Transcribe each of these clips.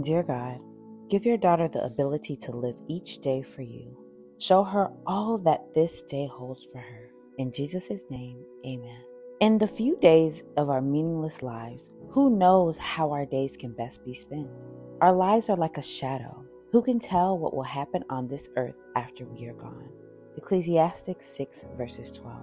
Dear God, give your daughter the ability to live each day for you. Show her all that this day holds for her. In Jesus' name, amen. In the few days of our meaningless lives, who knows how our days can best be spent? Our lives are like a shadow. Who can tell what will happen on this earth after we are gone? Ecclesiastes 6, verses 12.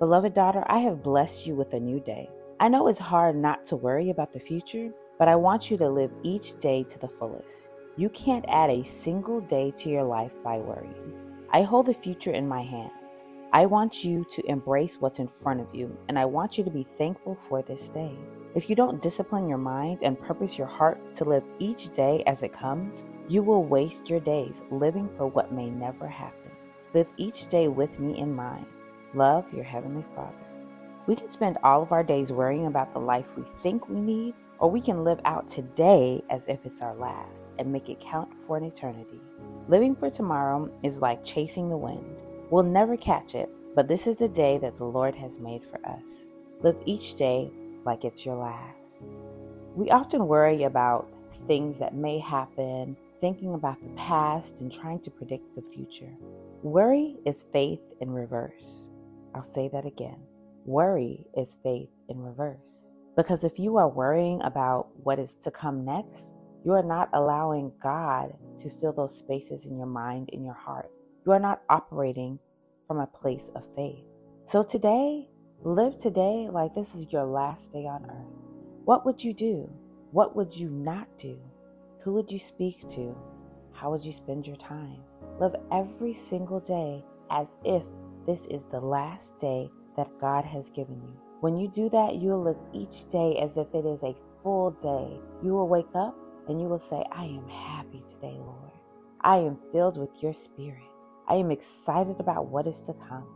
Beloved daughter, I have blessed you with a new day. I know it's hard not to worry about the future, but I want you to live each day to the fullest. You can't add a single day to your life by worrying. I hold the future in my hands. I want you to embrace what's in front of you, and I want you to be thankful for this day. If you don't discipline your mind and purpose your heart to live each day as it comes, you will waste your days living for what may never happen. Live each day with me in mind. Love your Heavenly Father. We can spend all of our days worrying about the life we think we need or we can live out today as if it's our last and make it count for an eternity. Living for tomorrow is like chasing the wind. We'll never catch it, but this is the day that the Lord has made for us. Live each day like it's your last. We often worry about things that may happen, thinking about the past and trying to predict the future. Worry is faith in reverse. I'll say that again. Worry is faith in reverse. Because if you are worrying about what is to come next, you are not allowing God to fill those spaces in your mind, in your heart. You are not operating from a place of faith. So today, live today like this is your last day on earth. What would you do? What would you not do? Who would you speak to? How would you spend your time? Live every single day as if this is the last day that God has given you. When you do that, you will live each day as if it is a full day. You will wake up and you will say, I am happy today, Lord. I am filled with your spirit. I am excited about what is to come.